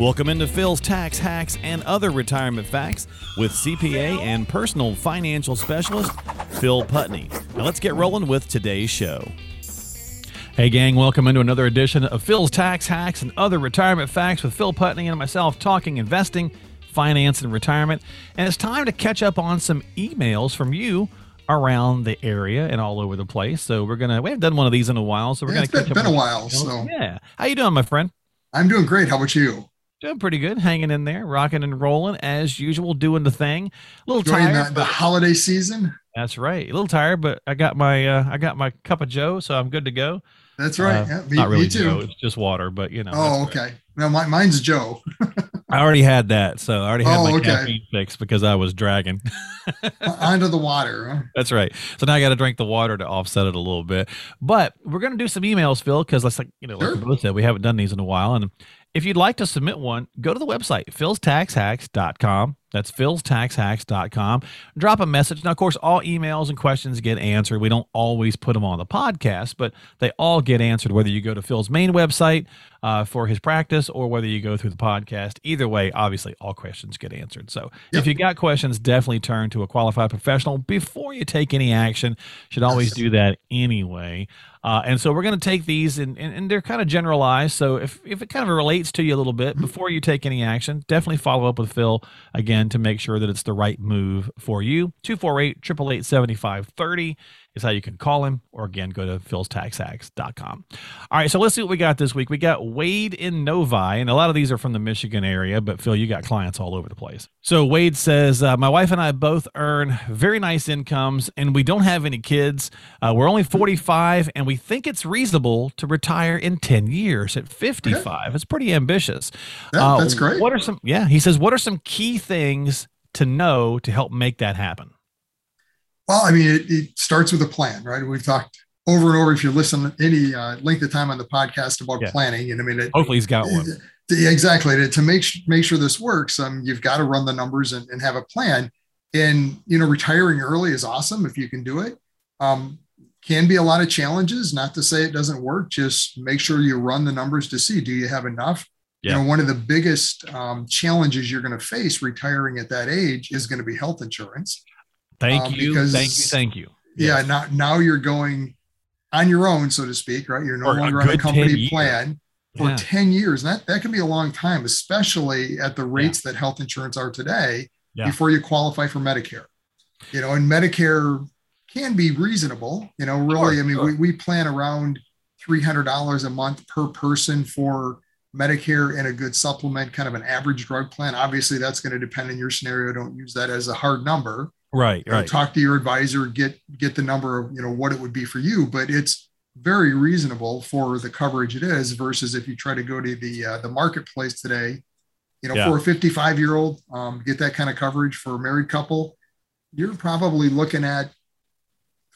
Welcome into Phil's Tax Hacks and Other Retirement Facts with CPA and personal financial specialist Phil Putney. Now let's get rolling with today's show. Hey, gang, welcome into another edition of Phil's Tax Hacks and Other Retirement Facts with Phil Putney and myself talking investing, finance, and retirement. And it's time to catch up on some emails from you around the area and all over the place. So we're gonna we haven't done one of these in a while, so we're Yeah, gonna it's been, catch up been a while, so Yeah. How you doing, my friend? I'm doing great. How about you? Doing pretty good, hanging in there, rocking and rolling as usual, doing the thing. A little Enjoying tired. the, the holiday season. that's right. A little tired, but I got my uh, I got my cup of Joe, so I'm good to go. That's right. Uh, yeah, me, Not really too. Joe, it's just water, but you know. oh, okay. No, my, mine's Joe. I already had that, so I already had Oh, my okay. caffeine fix because I was dragging. Under the water. huh? That's right. So now I got to drink the water to offset it a little bit. But we're going to do some emails, Phil, because let's like you know, like we both said, we haven't done these in a while. And if you'd like to submit one, go to the website philstaxhacks.com. That's philstaxhacks.com. Drop a message. Now, of course, all emails and questions get answered. We don't always put them on the podcast, but they all get answered whether you go to Phil's main website uh, for his practice or whether you go through the podcast. Either way, obviously, all questions get answered. So if you got questions, definitely turn to a qualified professional before you take any action. Should always do that anyway. Uh, and so we're going to take these and, and, and they're kind of generalized. So if, if it kind of relates to you a little bit before you take any action, definitely follow up with Phil again to make sure that it's the right move for you. 248 888 7530 is how you can call him or again go to philstaxhacks.com. All right, so let's see what we got this week. We got Wade in Novi, and a lot of these are from the Michigan area, but Phil, you got clients all over the place. So Wade says, uh, My wife and I both earn very nice incomes, and we don't have any kids. Uh, we're only 45, and we think it's reasonable to retire in 10 years at 55. It's pretty ambitious. That- that's great. What are some, yeah, he says, What are some key things to know to help make that happen? Well, I mean, it, it starts with a plan, right? We've talked over and over. If you listen any uh, length of time on the podcast about Yeah. planning, and I mean, it, Hopefully, he's got one. Yeah, exactly. To, to make make sure this works, um, you've got to run the numbers and, and have a plan. And you know, retiring early is awesome if you can do it. Um, can be a lot of challenges. Not to say it doesn't work. Just make sure you run the numbers to see do you have enough. Yeah. You know, one of the biggest um, challenges you're going to face retiring at that age is going to be health insurance. Thank um, you. because- Thank you. Thank you. Yeah. Yes. Now now you're going on your own, so to speak. Right. You're no For longer on a company plan for Yeah. 10 years. And that, that can be a long time, especially at the rates that health insurance are today Yeah. before you qualify for Medicare. You know, and Medicare can be reasonable. You know, really, Sure, I mean, sure. we, we plan around $300 a month per person for Medicare and a good supplement, kind of an average drug plan. Obviously, that's going to depend on your scenario. Don't use that as a hard number Right. you know, Right. talk to your advisor get get the number of you know what it would be for you but it's very reasonable for the coverage it is versus if you try to go to the uh, the marketplace today you know Yeah. for a 55 year old um, get that kind of coverage for a married couple you're probably looking at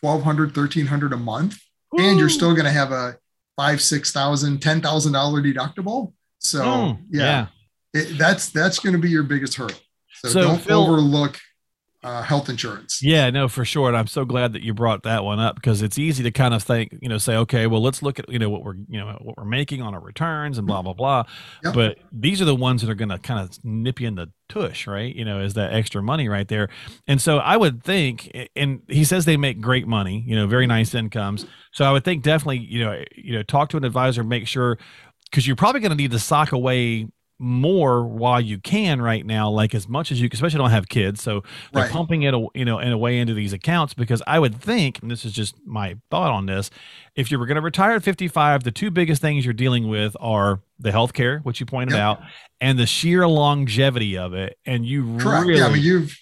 1200 1300 a month and you're still going to have a five six thousand ten thousand dollar deductible so Mm, yeah, It, that's that's going to be your biggest hurdle so, So, don't Phil- overlook uh, health insurance Yeah, no, for sure. And I'm so glad that you brought that one up because it's easy to kind of think, you know, say, okay, well, let's look at, you know, what we're, you know, what we're making on our returns and blah, blah, blah. Yep. But these are the ones that are going to kind of nip you in the tush, right? You know, is that extra money right there. And so I would think, and he says they make great money, you know, very nice incomes. So I would think definitely, you know, you know, talk to an advisor, make sure, because you're probably going to need to sock away more while you can right now like as much as you especially don't have kids so they're Right. pumping it you know in a way into these accounts because i would think and this is just my thought on this if you were going to retire at 55 the two biggest things you're dealing with are the healthcare which you pointed Yep. out and the sheer longevity of it and you Correct. really Yeah, I mean you've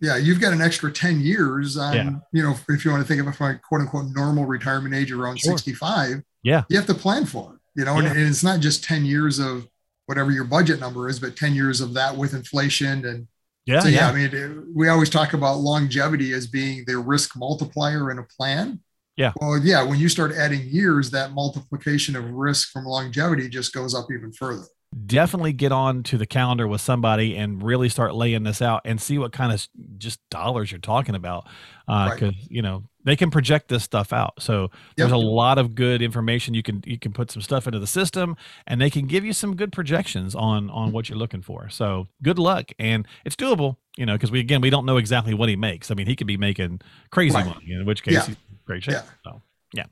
yeah, you've got an extra 10 years on, Yeah. you know, if you want to think of it from a quote unquote normal retirement age around Sure. 65, Yeah. you have to plan for it, you know, and, and it's not just 10 years of whatever your budget number is, but 10 years of that with inflation. And yeah so, yeah, yeah I mean, it- we always talk about longevity as being the risk multiplier in a plan. Yeah. Well, yeah, when you start adding years, that multiplication of risk from longevity just goes up even further. definitely get on to the calendar with somebody and really start laying this out and see what kind of just dollars you're talking about uh, Right. because you know they can project this stuff out. So there's a lot of good information you can you can put some stuff into the system and they can give you some good projections on on what you're looking for. So good luck and it's doable, you know, because we again we don't know exactly what he makes. I mean, he could be making crazy Right. money, in which case Yeah. he's great shape. Yeah. So yeah.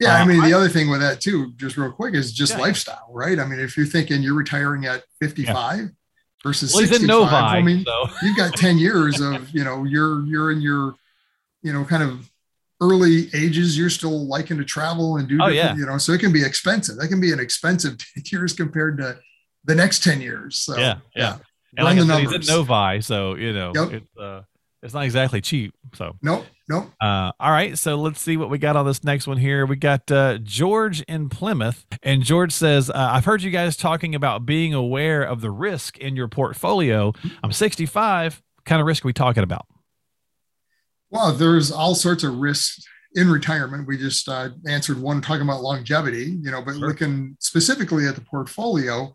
Yeah, I Uh, mean, the other thing with that too, just real quick, is just Yeah, yeah. lifestyle, right? I mean, if you're thinking you're retiring at 55 versus well, he's 65, Novi, I mean, so you've got 10 years of, you know, you're you're in your, you know, kind of early ages. You're still liking to travel and do, Oh, yeah. you know, so it can be expensive. That can be an expensive 10 years compared to the next 10 years. So Yeah, yeah. and Run like the I said, he's numbers. in Novi, so you know Yep. it's uh it's not exactly cheap. So Nope, nope. Uh, all right, so let's see what we got on this next one here. We got uh, George in Plymouth, and George says, uh, "I've heard you guys talking about being aware of the risk in your portfolio. I'm 65. What kind of risk are we talking about?" Well, there's all sorts of risks in retirement. We just uh, answered one talking about longevity, you know, but Sure. looking specifically at the portfolio,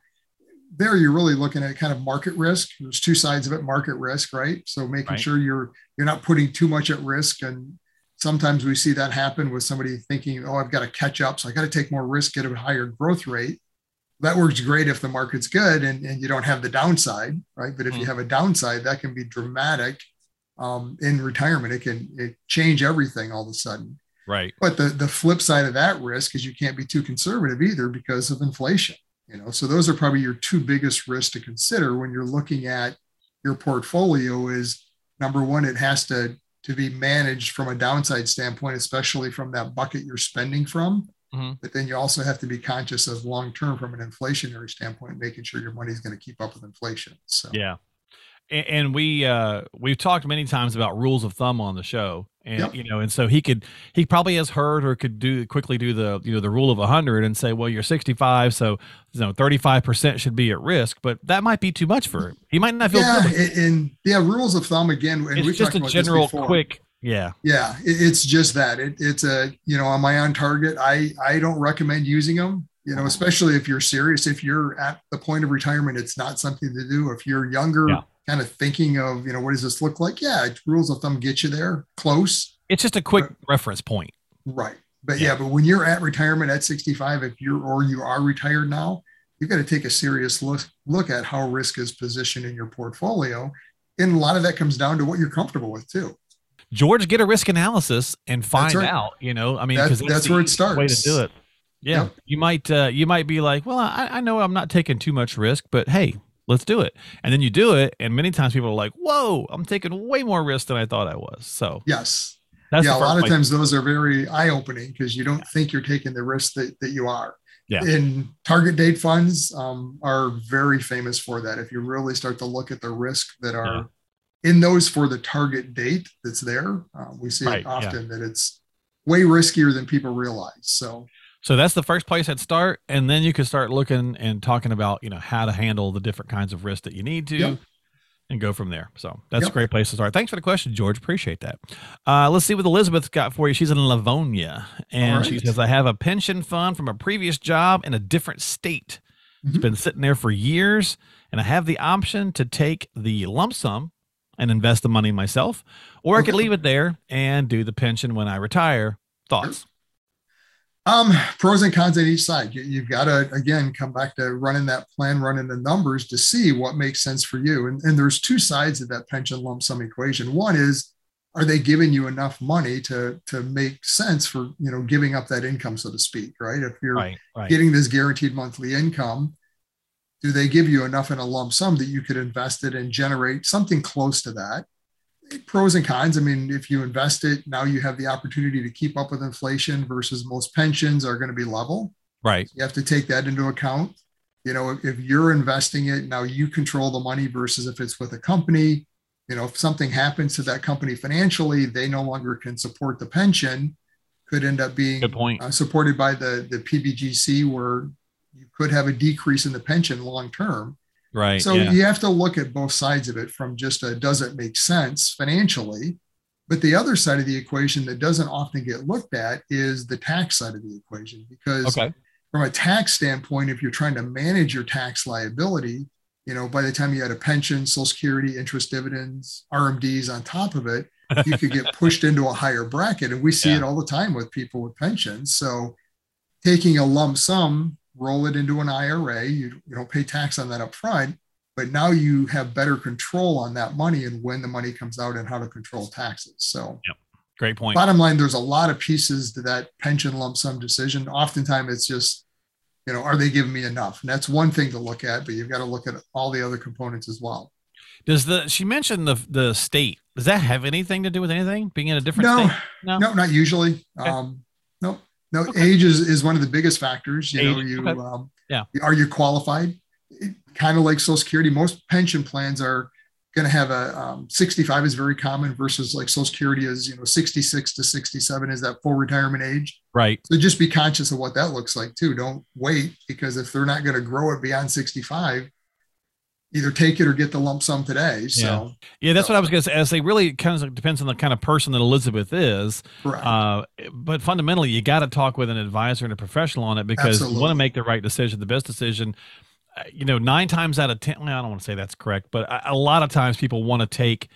there you're really looking at kind of market risk. There's two sides of it: market risk, right? So making Right. sure you're you're not putting too much at risk. And sometimes we see that happen with somebody thinking, "Oh, I've got to catch up, so I got to take more risk, get a higher growth rate." That works great if the market's good and, and you don't have the downside, right? But if you Mhm. have a downside, that can be dramatic um, in retirement. It can it change everything all of a sudden. Right. But the the flip side of that risk is you can't be too conservative either because of inflation. You know, so those are probably your two biggest risks to consider when you're looking at your portfolio. Is number one, it has to to be managed from a downside standpoint, especially from that bucket you're spending from. Mhm. But then you also have to be conscious of long term from an inflationary standpoint, making sure your money is going to keep up with inflation. So Yeah. And, and we uh we've talked many times about rules of thumb on the show and Yep. you know and so he could he probably has heard or could do quickly do the you know the rule of 100 and say well you're 65 so you know 35% should be at risk but that might be too much for him he might not feel yeah, good with it. and, and yeah, rules of thumb again. And it's just a general quick yeah Yeah, it, it's just that. It, it's a you know, am I on target? I I don't recommend using them. You know, especially if you're serious. If you're at the point of retirement, it's not something to do. If you're younger, Yeah. Kind of thinking of you know, what does this look like? Yeah, rules of thumb get you there close, it's just a quick reference point right? But Yeah. yeah. but when you're at retirement at 65, if you're or you are retired now, you've got to take a serious look look at how risk is positioned in your portfolio. And a lot of that comes down to what you're comfortable with too. george get a risk analysis and find right. out you know i mean that's the where it starts. way to do it yeah Yep. you might uh you might be like well I, I know i'm not taking too much risk but hey let's do it and then you do it and many times people are like whoa i'm taking way more risk than i thought i was so Yes. that's yeah, a lot of times those are very eye opening because you don't think you're taking the risk that, that you are. Yeah. And target date funds um, are very famous for that. If you really start to look at the risk that are in those for the target date that's there, uh, we see Right, it yeah. often that it's way riskier than people realize. So, so that's the first place i'd start and then you can start looking and talking about you know how to handle the different kinds of risks that you need to Yep. and go from there. So that's a great place to start. Thanks for the question george. Appreciate that. Uh, let's see what Elizabeth's got for you. She's in livonia and All she says i have a pension fund from a previous job in a different state. It's Mhm. been sitting there for years, and I have the option to take the lump sum and invest the money myself, or I could leave it there and do the pension when I retire. Thoughts? Um, pros and cons on each side. You, you've got to, again, come back to running that plan, running the numbers to see what makes sense for you. And, and there's two sides of that pension lump sum equation. One is, are they giving you enough money to to make sense for you know giving up that income so to speak right if you're Right, right. getting this guaranteed monthly income do they give you enough in a lump sum that you could invest it and generate something close to that pros and cons. I mean if you invest it now you have the opportunity to keep up with inflation versus most pensions are going to be level. Right. you have to take that into account. You know if, if you're investing it now you control the money versus if it's with a company. You know if something happens to that company financially they no longer can support the pension could end up being Good point. uh, supported by the the pbgc where you could have a decrease in the pension long term Right. so yeah. you have to look at both sides of it from just a does it make sense financially but the other side of the equation that doesn't often get looked at is the tax side of the equation because Okay. from a tax standpoint, if you're trying to manage your tax liability, you know, by the time you had a pension, social security, interest dividends, RMDs on top of it, you could get pushed into a higher bracket. And we see Yeah. it all the time with people with pensions. So taking a lump sum, roll it into an IRA, you, you don't pay tax on that up front, but now you have better control on that money and when the money comes out and how to control taxes. So Great point. bottom line, there's a lot of pieces to that pension lump sum decision. Oftentimes it's just, you know, are they giving me enough? And that's one thing to look at, but you've got to look at all the other components as well. Does the she mentioned the the state? Does that have anything to do with anything? Being in a different No, state? No. no, not usually. Okay. Um, no, no, Okay. age is, is one of the biggest factors. You know, you, okay. um, Yeah. are you qualified? kind of like Social Security. Most pension plans are going to have a um, 65 is very common versus like Social Security is, you know, 66 to 67 is that full retirement age. Right. So just be conscious of what that looks like too. Don't wait because if they're not going to grow it beyond 65, either take it or get the lump sum today. So, Yeah, that's what I was going to say. As they really kind of depends on the kind of person that Elizabeth is. correct. Uh, but fundamentally, you got to talk with an advisor and a professional on it because you want to make the right decision, the best decision. Uh, You know, nine times out of ten, well, I don't want to say that's correct, but a, a lot of times people want to take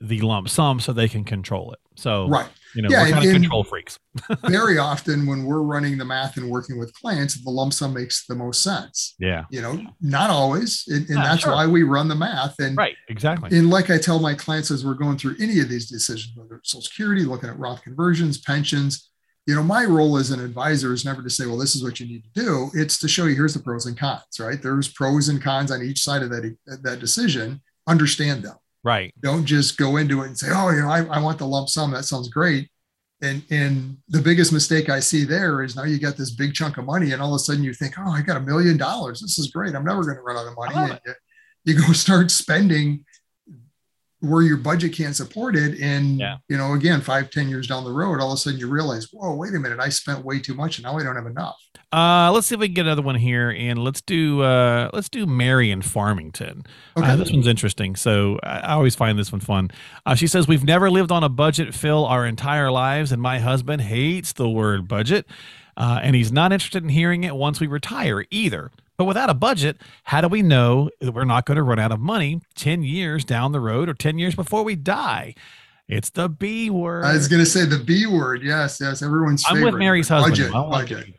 the lump sum so they can control it. So, right. You know, Yeah, we're kind of control freaks. Very often when we're running the math and working with clients, the lump sum makes the most sense. Yeah. You know, not always. And, and Yeah, that's sure. why we run the math. And Right. Exactly. And like I tell my clients as we're going through any of these decisions, whether it's Social Security, looking at Roth conversions, pensions, you know, my role as an advisor is never to say, well, this is what you need to do. It's to show you here's the pros and cons, right? There's pros and cons on each side of that, that decision. Understand them. Right. Don't just go into it and say, oh, you know, I, I want the lump sum. That sounds great. And, and the biggest mistake I see there is now you got this big chunk of money and all of a sudden you think, oh, I got a million dollars. This is great. I'm never going to run out of money. Oh. And you, you go start spending where your budget can't support it. And, Yeah. you know, again, five, ten years down the road, all of a sudden you realize, whoa, wait a minute. I spent way too much and now I don't have enough. Uh, let's see if we can get another one here, and let's do uh, let's do Mary in Farmington. Okay. Uh, this one's interesting. So I, I always find this one fun. Uh, she says we've never lived on a budget, Phil, our entire lives, and my husband hates the word budget, uh, and he's not interested in hearing it once we retire either. But without a budget, how do we know that we're not going to run out of money ten years down the road or ten years before we die? It's the B word. I was going to say the B word. Yes. Yes. Everyone's I'm favorite. with Mary's husband. Budget, I like budget.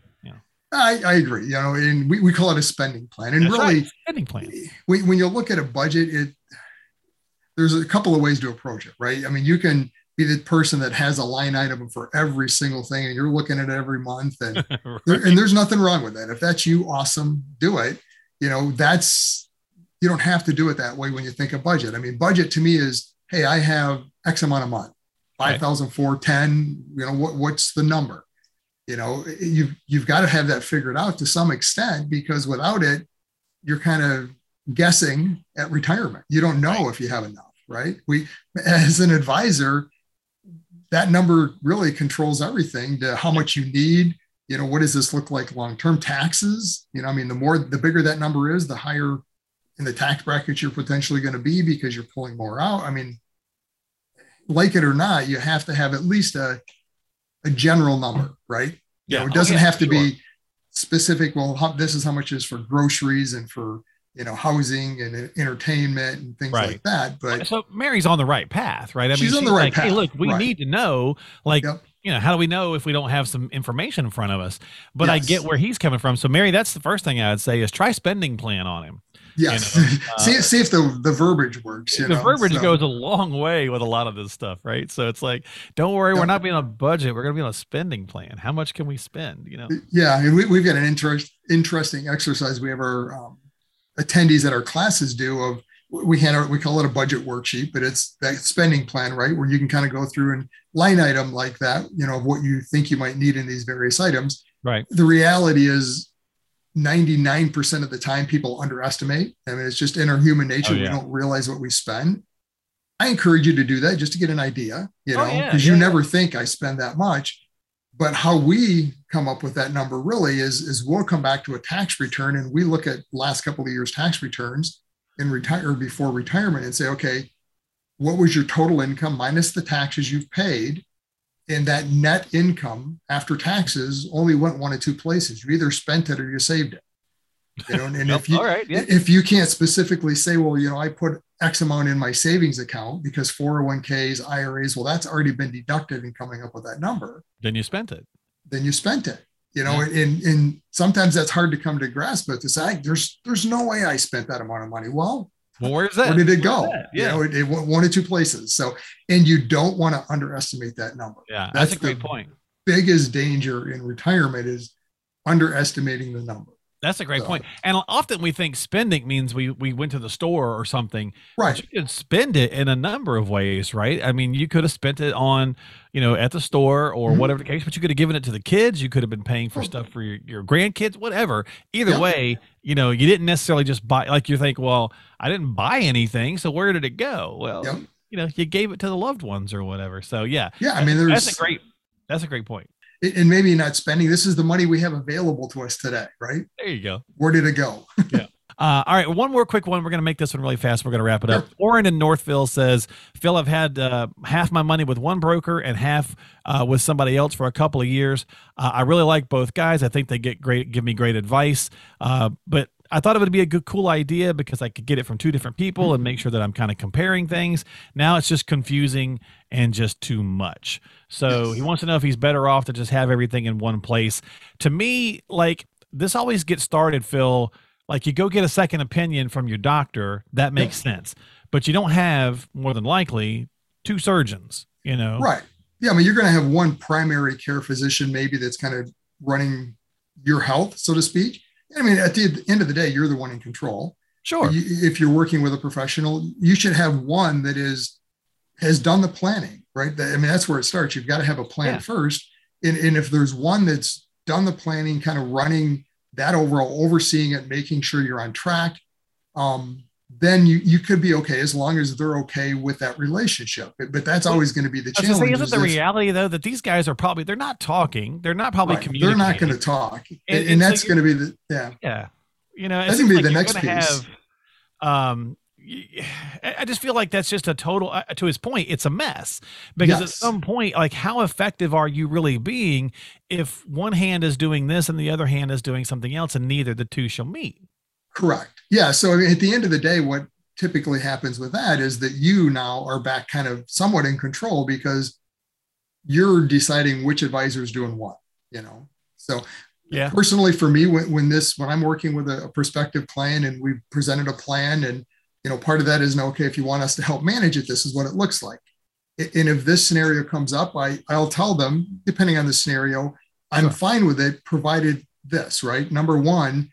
I, I agree. You know, and we, we call it a spending plan. And That's really, right. spending plan. when, when you look at a budget, it there's a couple of ways to approach it, right? I mean, you can be the person that has a line item for every single thing, and you're looking at it every month, and there, and there's nothing wrong with that. If that's you, awesome, do it. You know, that's you don't have to do it that way when you think of budget. I mean, budget to me is, hey, I have X amount a month, Right. five thousand four, ten. You know, what what's the number? You know, you've you've got to have that figured out to some extent because without it, you're kind of guessing at retirement. You don't know if you have enough, right? We, as an advisor, that number really controls everything to how much you need. You know, what does this look like long term taxes? You know, I mean, the more, the bigger that number is, the higher in the tax bracket you're potentially going to be because you're pulling more out. I mean, like it or not, you have to have at least a, a general number, right? You know, Yeah. it oh, doesn't Oh, yeah, have to sure. be specific. Well, how, this is how much is for groceries and for you know housing and entertainment and things Right. like that. But so Mary's on the right path, right? I She's mean, on the right like, Hey, look, we right. need to know, like, Yep. you know, how do we know if we don't have some information in front of us? But I get where he's coming from. So, Mary, that's the first thing I'd say is try spending plan on him. Yes, know, uh, see see if the the verbiage works. You the know? verbiage So, goes a long way with a lot of this stuff, right? So it's like, don't worry, we're not being on a budget. We're going to be on a spending plan. How much can we spend? You know, Yeah, and we, we've got an interest, interesting exercise. We have our um, attendees at our classes do of we hand out we call it a budget worksheet, but it's that spending plan, right? Where you can kind of go through and line item like that, you know, of what you think you might need in these various items. right? The reality is 99% of the time people underestimate. I mean, it's just in our human nature. Oh, yeah. We don't realize what we spend. I encourage you to do that just to get an idea, you Oh, know, because yeah, you never think I spend that much. But how we come up with that number really is, is we'll come back to a tax return and we look at last couple of years tax returns in retire before retirement and say, okay, what was your total income minus the taxes you've paid? And that net income after taxes only went one of two places. You either spent it or you saved it. You know, and, and if you all right, yeah. if you can't specifically say, well, you know, I put X amount in my savings account because 401ks, IRAs, well, that's already been deducted in coming up with that number. Then you spent it. Then you spent it. You know, yeah. and, and sometimes that's hard to come to grasp, but to say there's there's no way I spent that amount of money. Well, well, where's that? Where did it go? Yeah. You know, it, it, went one or two places. So, and you don't want to underestimate that number. Yeah, that's, that's a great point. Biggest danger in retirement is underestimating the number. That's a great so, point. And often we think spending means we we went to the store or something. Right. you could spend it in a number of ways, right? I mean, you could have spent it on, you know, at the store or mm-hmm. whatever the case, but you could have given it to the kids. You could have been paying for stuff for your, your grandkids, whatever. Either way, you know, you didn't necessarily just buy like you think, well, I didn't buy anything, so where did it go? Well, yep. you know, you gave it to the loved ones or whatever. So yeah. Yeah, I mean there's that's a great that's a great point and maybe not spending. This is the money we have available to us today, right? There you go. Where did it go? yeah. Uh, all right, one more quick one. We're going to make this one really fast. We're going to wrap it up. Sure. Orrin in Northville says, Phil, I've had uh, half my money with one broker and half uh, with somebody else for a couple of years. Uh, I really like both guys. I think they get great, give me great advice. Uh, but I thought it would be a good, cool idea because I could get it from two different people and make sure that I'm kind of comparing things. Now it's just confusing and just too much. So yes. he wants to know if he's better off to just have everything in one place. To me, like this always gets started, Phil. Like you go get a second opinion from your doctor, that makes sense. But you don't have more than likely two surgeons, you know? Right. Yeah. I mean, you're going to have one primary care physician, maybe that's kind of running your health, so to speak I mean, at the end of the day, you're the one in control. Sure. if you're working with a professional, you should have one that is has done the planning, right? I mean, that's where it starts. You've got to have a plan yeah. first. And, and if there's one that's done the planning, kind of running that overall, overseeing it, making sure you're on track, um, then you you could be okay as long as they're okay with that relationship. But, but that's always going to be the challenge. Say, isn't the reality though that these guys are probably they're not talking, they're not probably right. communicating. They're not going to talk, and, and, and that's so going to be the yeah yeah. You know, that's going to be like the next piece. Have, um, I just feel like that's just a total. Uh, to his point, it's a mess because yes. at some point, like, how effective are you really being if one hand is doing this and the other hand is doing something else, and neither the two shall meet? Correct. Yeah. So I mean, at the end of the day, what typically happens with that is that you now are back kind of somewhat in control because you're deciding which advisor is doing what, you know? So yeah. personally for me, when, when this, when I'm working with a, a prospective client and we've presented a plan and, you know, part of that is, no, okay, if you want us to help manage it, this is what it looks like. And if this scenario comes up, I, I'll tell them, depending on the scenario, I'm sure. fine with it, provided this, right? Number one,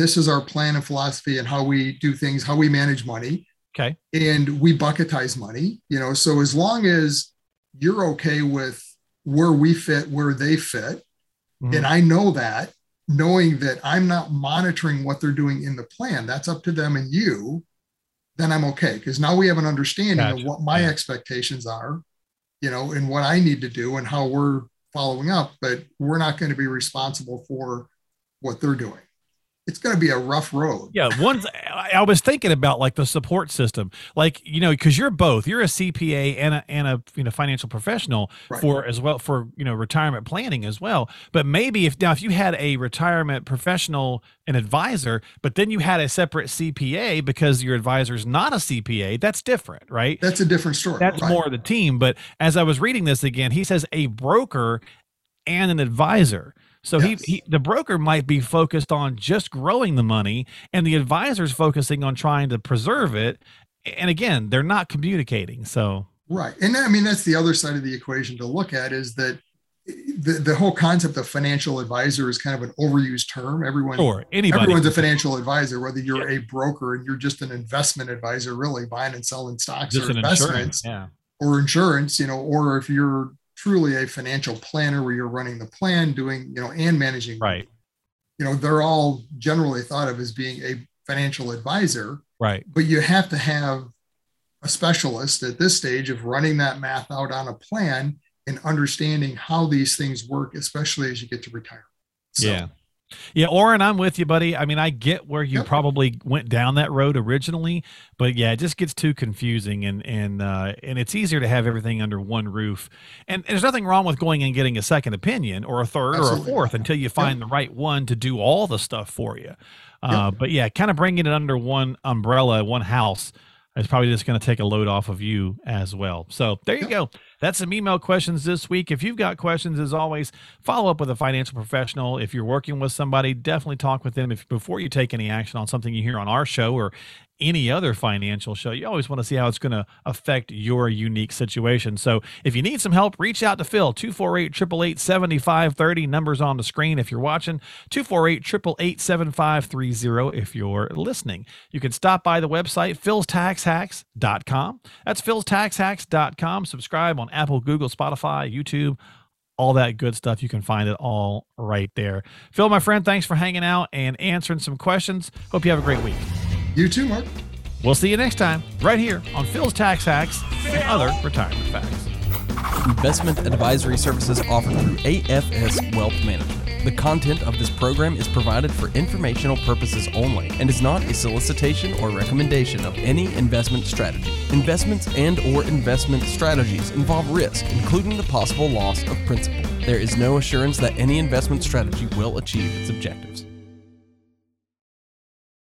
this is our plan and philosophy and how we do things, how we manage money. Okay. And we bucketize money, you know. So as long as you're okay with where we fit, where they fit, mm-hmm. and I know that, knowing that I'm not monitoring what they're doing in the plan, that's up to them and you, then I'm okay. Because now we have an understanding gotcha. of what my yeah. expectations are, you know, and what I need to do and how we're following up, but we're not going to be responsible for what they're doing it's going to be a rough road. Yeah, one's I was thinking about like the support system, like you know, because you're both you're a CPA and a and a you know financial professional right. for as well for you know retirement planning as well. But maybe if now if you had a retirement professional an advisor, but then you had a separate CPA because your advisor is not a CPA, that's different, right? That's a different story. That's right. more the team. But as I was reading this again, he says a broker and an advisor. So yes. he, he, the broker might be focused on just growing the money, and the advisor's focusing on trying to preserve it. And again, they're not communicating. So right, and I mean that's the other side of the equation to look at is that eh, the, the whole concept of financial advisor is kind of an overused term. Everyone, sure, anybody, everyone's a financial advisor, whether you're yeah. a broker and you're just an investment advisor, really buying and selling stocks just or investments, yeah. or insurance, you know, or if you're truly a financial planner where you're running the plan, doing, you know, and managing. Right. You know, they're all generally thought of as being a financial advisor. Right. But you have to have a specialist at this stage of running that math out on a plan and understanding how these things work, especially as you get to retire. So, yeah. Yeah, Orrin, I'm with you, buddy. I mean, I get where you yep. probably went down that road originally, but yeah, it just gets too confusing, and and uh, and it's easier to have everything under one roof. And, and, there's nothing wrong with going and getting a second opinion or a third Absolutely. or a fourth until you find yep. the right one to do all the stuff for you. Uh, But yeah, kind of bringing it under one umbrella, one house is probably just going to take a load off of you as well. So there you go. That's some email questions this week. If you've got questions, as always, follow up with a financial professional. If you're working with somebody, definitely talk with them if, before you take any action on something you hear on our show or any other financial show. You always want to see how it's going to affect your unique situation. So if you need some help, reach out to Phil, 248 888 7530. Numbers on the screen if you're watching, 248 888 7530 if you're listening. You can stop by the website, philstaxhacks.com. That's philstaxhacks.com. Subscribe on Apple, Google, Spotify, YouTube all that good stuff. You can find it all right there. Phil, my friend, thanks for hanging out and answering some questions. Hope you have a great week. You too, Mark. We'll see you next time, right here on Phil's Tax Hacks and other retirement facts. Investment advisory services offered through AFS Wealth Management. The content of this program is provided for informational purposes only and is not a solicitation or recommendation of any investment strategy. Investments and or investment strategies involve risk, including the possible loss of principal. There is no assurance that any investment strategy will achieve its objectives.